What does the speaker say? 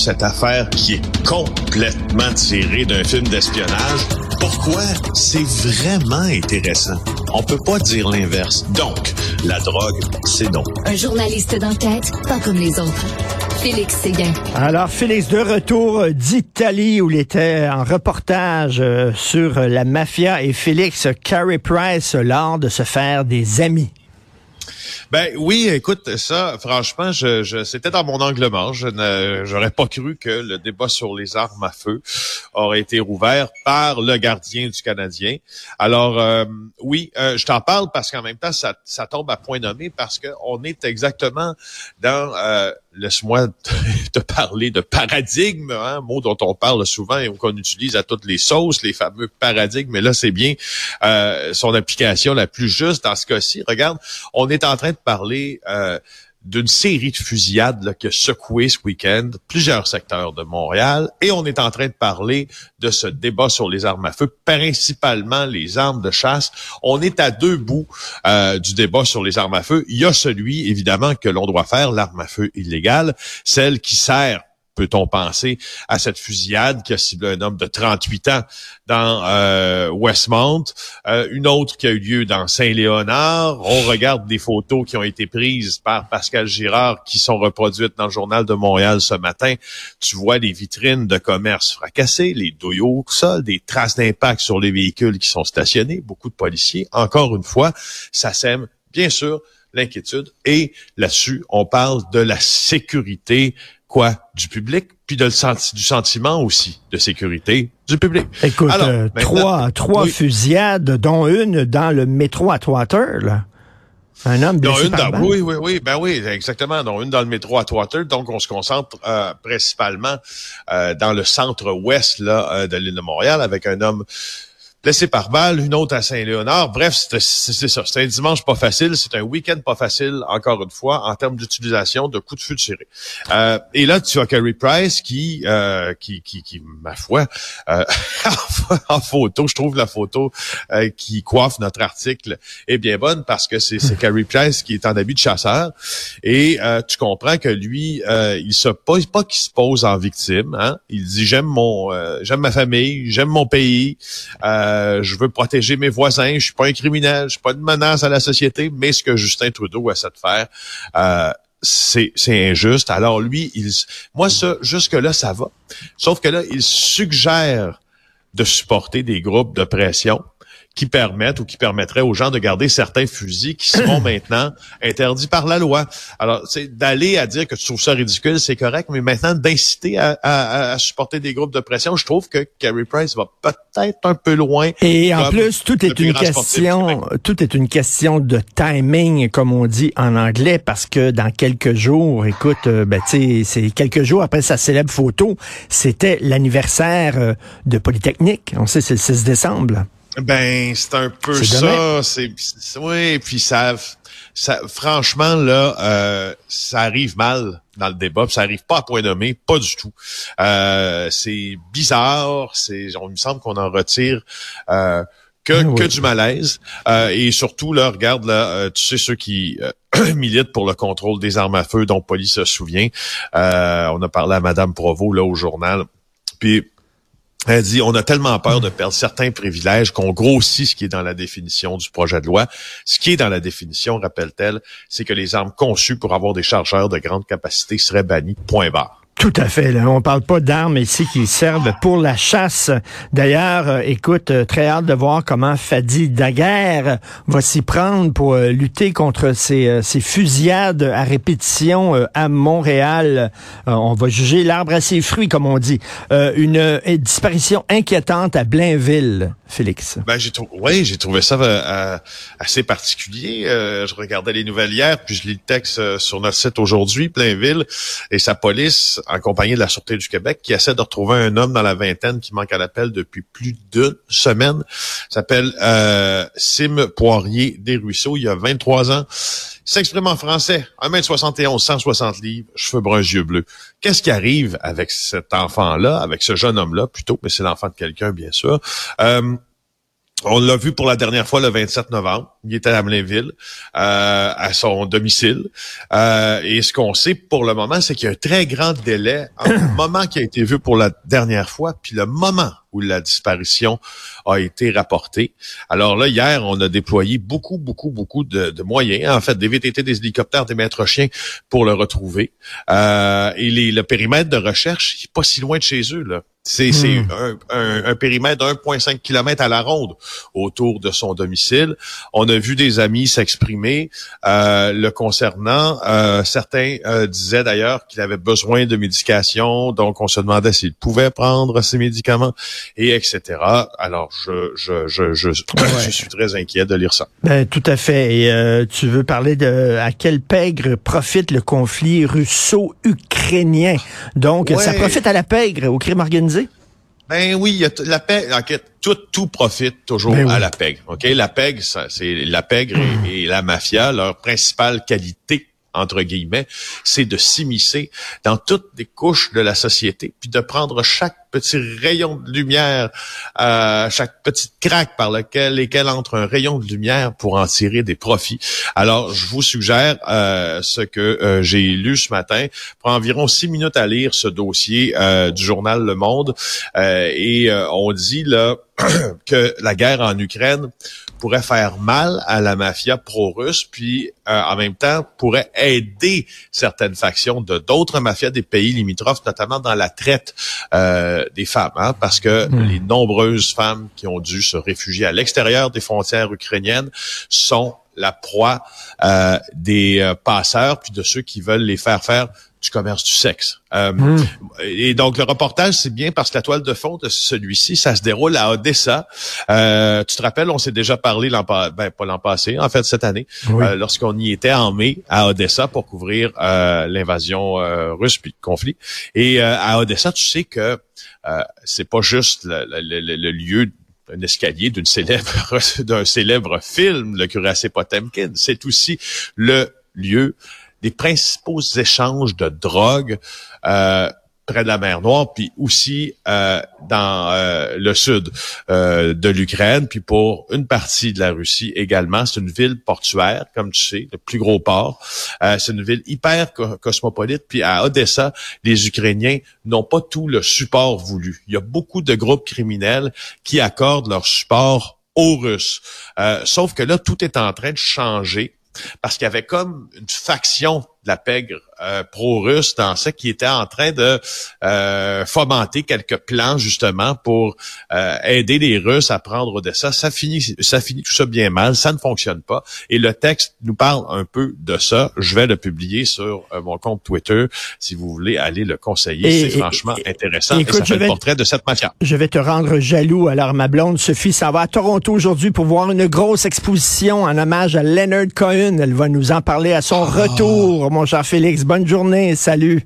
cette affaire qui est complètement tirée d'un film d'espionnage. Pourquoi? C'est vraiment intéressant? On peut pas dire l'inverse. Donc, la drogue, c'est non. Un journaliste d'enquête, pas comme les autres. Félix Séguin. Alors, Félix, de retour d'Italie où il était en reportage euh, sur la mafia et Félix Carey Price lors de se faire des amis. Ben oui, écoute, ça, franchement, je, je c'était dans mon angle mort. Je n'aurais pas cru que le débat sur les armes à feu aurait été rouvert par le gardien du Canadien. Alors euh, oui, euh, je t'en parle parce qu'en même temps, ça, ça tombe à point nommé parce qu'on est exactement dans euh, laisse-moi te parler de paradigme, hein, mot dont on parle souvent et qu'on utilise à toutes les sauces, les fameux paradigmes. Mais là, c'est bien euh, son application la plus juste dans ce cas-ci. Regarde, on est en train de parler euh, d'une série de fusillades là, qui a secoué ce week-end plusieurs secteurs de Montréal. Et on est en train de parler de ce débat sur les armes à feu, principalement les armes de chasse. On est à deux bouts euh, du débat sur les armes à feu. Il y a celui, évidemment, que l'on doit faire, l'arme à feu illégale, celle qui sert peut-on penser à cette fusillade qui a ciblé un homme de 38 ans dans euh, Westmount, euh, une autre qui a eu lieu dans Saint-Léonard. On regarde des photos qui ont été prises par Pascal Girard qui sont reproduites dans le journal de Montréal ce matin. Tu vois les vitrines de commerce fracassées, les doyaux au sol, des traces d'impact sur les véhicules qui sont stationnés, beaucoup de policiers. Encore une fois, ça sème bien sûr l'inquiétude. Et là-dessus, on parle de la sécurité quoi du public, puis de le du sentiment aussi de sécurité du public. Écoute, euh, trois, trois fusillades, dont une dans le métro Atwater, là. Un homme blessé une dans, Oui, oui, oui, ben oui, exactement. Donc, une dans le métro Atwater. Donc, on se concentre euh, principalement euh, dans le centre-ouest là de l'île de Montréal avec un homme blessé par balle, une autre à Saint-Léonard. Bref, c'est ça. C'est un dimanche pas facile, c'est un week-end pas facile, encore une fois, en termes d'utilisation de coups de feu tirés. Euh, et là, tu as Carey Price qui, euh, qui, qui, ma foi, euh, en photo, je trouve la photo euh, qui coiffe notre article est bien bonne parce que c'est Carey Price qui est en habit de chasseur. Et tu comprends que lui, il se pose pas qu'il se pose en victime. Hein? Il dit j'aime mon, j'aime ma famille, j'aime mon pays. Euh, je veux protéger mes voisins, je suis pas un criminel, je suis pas une menace à la société, mais ce que Justin Trudeau essaie de faire, euh, c'est, injuste. Alors lui, il, moi ça, jusque là, ça va. Sauf que là, il suggère de supporter des groupes de pression qui permettent ou qui permettraient aux gens de garder certains fusils qui seront maintenant interdits par la loi. Alors, c'est d'aller à dire que tu trouves ça ridicule, c'est correct, mais maintenant d'inciter à, à, à, supporter des groupes de pression, je trouve que Carey Price va peut-être un peu loin. Et en plus, tout est une question, tout est une question de timing, comme on dit en anglais, parce que dans quelques jours, écoute, euh, ben tu sais, c'est quelques jours après sa célèbre photo, c'était l'anniversaire euh, de Polytechnique. On sait, c'est le 6 décembre. Ben, c'est un peu ça. C'est oui, puis ça, ça, franchement là, euh, ça arrive mal dans le débat, ça arrive pas à point nommé, pas du tout. Euh, c'est bizarre. C'est, on me semble qu'on en retire. Euh, que, ah que du malaise. Euh, et surtout, là, regarde, là, euh, tu sais, ceux qui militent pour le contrôle des armes à feu, dont Police se souvient. on a parlé à Madame Provo, là, au journal. Puis elle dit, on a tellement peur de perdre certains privilèges qu'on grossit ce qui est dans la définition du projet de loi. Ce qui est dans la définition, rappelle-t-elle, c'est que les armes conçues pour avoir des chargeurs de grande capacité seraient bannies, point barre. Tout à fait. Là. On parle pas d'armes ici qui servent pour la chasse. D'ailleurs, euh, écoute, euh, très hâte de voir comment Fadi Daguerre va s'y prendre pour euh, lutter contre ces, fusillades à répétition à Montréal. on va juger l'arbre à ses fruits, comme on dit. une disparition inquiétante à Blainville. Félix. Ben, j'ai oui, j'ai trouvé ça assez particulier. je regardais les nouvelles hier, puis je lis le texte sur notre site aujourd'hui, Blainville, et sa police en compagnie de la Sûreté du Québec, qui essaie de retrouver un homme dans la vingtaine qui manque à l'appel depuis plus d'une semaine. s'appelle euh, Sim Poirier des Ruisseaux. Il a 23 ans. S'exprime en français. 1m71, 160 livres, cheveux bruns, yeux bleus. Qu'est-ce qui arrive avec cet enfant-là, avec ce jeune homme-là plutôt, mais c'est l'enfant de quelqu'un, bien sûr. Euh, On l'a vu pour la dernière fois le 27 novembre. Il était à Blainville, euh, à son domicile. Euh, et ce qu'on sait pour le moment, c'est qu'il y a un très grand délai entre le moment qui a été vu pour la dernière fois, puis le moment où la disparition a été rapportée. Alors là, hier, on a déployé beaucoup, beaucoup, beaucoup de, moyens, en fait, des VTT, des hélicoptères, des maîtres chiens pour le retrouver. Euh, et le périmètre de recherche, il n'est pas si loin de chez eux. Là. C'est hmm. un, un, périmètre de 1,5 km à la ronde autour de son domicile. On a vu des amis s'exprimer euh, le concernant. Euh, certains euh, disaient d'ailleurs qu'il avait besoin de médication, donc on se demandait s'il pouvait prendre ces médicaments et etc. Alors je je je je, je suis très inquiet de lire ça. Ben, tout à fait. Et euh, tu veux parler de à quel pègre profite le conflit russo-ukrainien? Donc ça profite à la pègre au crime organisé. Ben oui, y a la pègre, tout, tout profite toujours ben à la pègre. OK? La pègre, c'est la pègre et, la mafia, leur principale qualité entre guillemets, c'est de s'immiscer dans toutes les couches de la société, puis de prendre chaque petit rayon de lumière, euh, chaque petite craque par lequel lesquels entre un rayon de lumière pour en tirer des profits. Alors, je vous suggère euh, ce que euh, j'ai lu ce matin. Prend environ six minutes à lire ce dossier euh, du journal Le Monde, et on dit là que la guerre en Ukraine pourrait faire mal à la mafia pro-russe, puis euh, en même temps pourrait aider certaines factions de d'autres mafias des pays limitrophes, notamment dans la traite euh, des femmes, hein, parce que hmm. les nombreuses femmes qui ont dû se réfugier à l'extérieur des frontières ukrainiennes sont la proie euh, des passeurs puis de ceux qui veulent les faire faire du commerce du sexe. Euh, hmm. Et donc, le reportage, c'est bien parce que la toile de fond de celui-ci, ça se déroule à Odessa. Euh, tu te rappelles, on s'est déjà parlé l'an ben, pas l'an passé, en fait, cette année, euh, lorsqu'on y était en mai à Odessa pour couvrir l'invasion russe puis le conflit. Et à Odessa, tu sais que c'est pas juste le, le lieu un escalier d'une célèbre d'un célèbre film, le cuirassé Potemkin. C'est aussi le lieu des principaux échanges de drogue euh, près de la mer Noire, puis aussi euh, dans euh, le sud de l'Ukraine, puis pour une partie de la Russie également. C'est une ville portuaire, comme tu sais, le plus gros port. c'est une ville hyper cosmopolite. Puis à Odessa, les Ukrainiens n'ont pas tout le support voulu. Il y a beaucoup de groupes criminels qui accordent leur support aux Russes. sauf que là, tout est en train de changer parce qu'il y avait comme une faction de la pègre euh, pro-russe dans ça qui était en train de euh, fomenter quelques plans justement pour euh, aider les Russes à prendre Odessa. Ça finit, ça finit tout ça bien mal, ça ne fonctionne pas. Et le texte nous parle un peu de ça. Je vais le publier sur mon compte Twitter si vous voulez aller le conseiller. C'est franchement intéressant. et ça fait le portrait de cette mafia. Je vais te rendre jaloux. Alors ma blonde Sophie ça va à Toronto aujourd'hui pour voir une grosse exposition en hommage à Leonard Cohen. Elle va nous en parler à son ah. retour mon cher Félix. Bonne journée. Salut.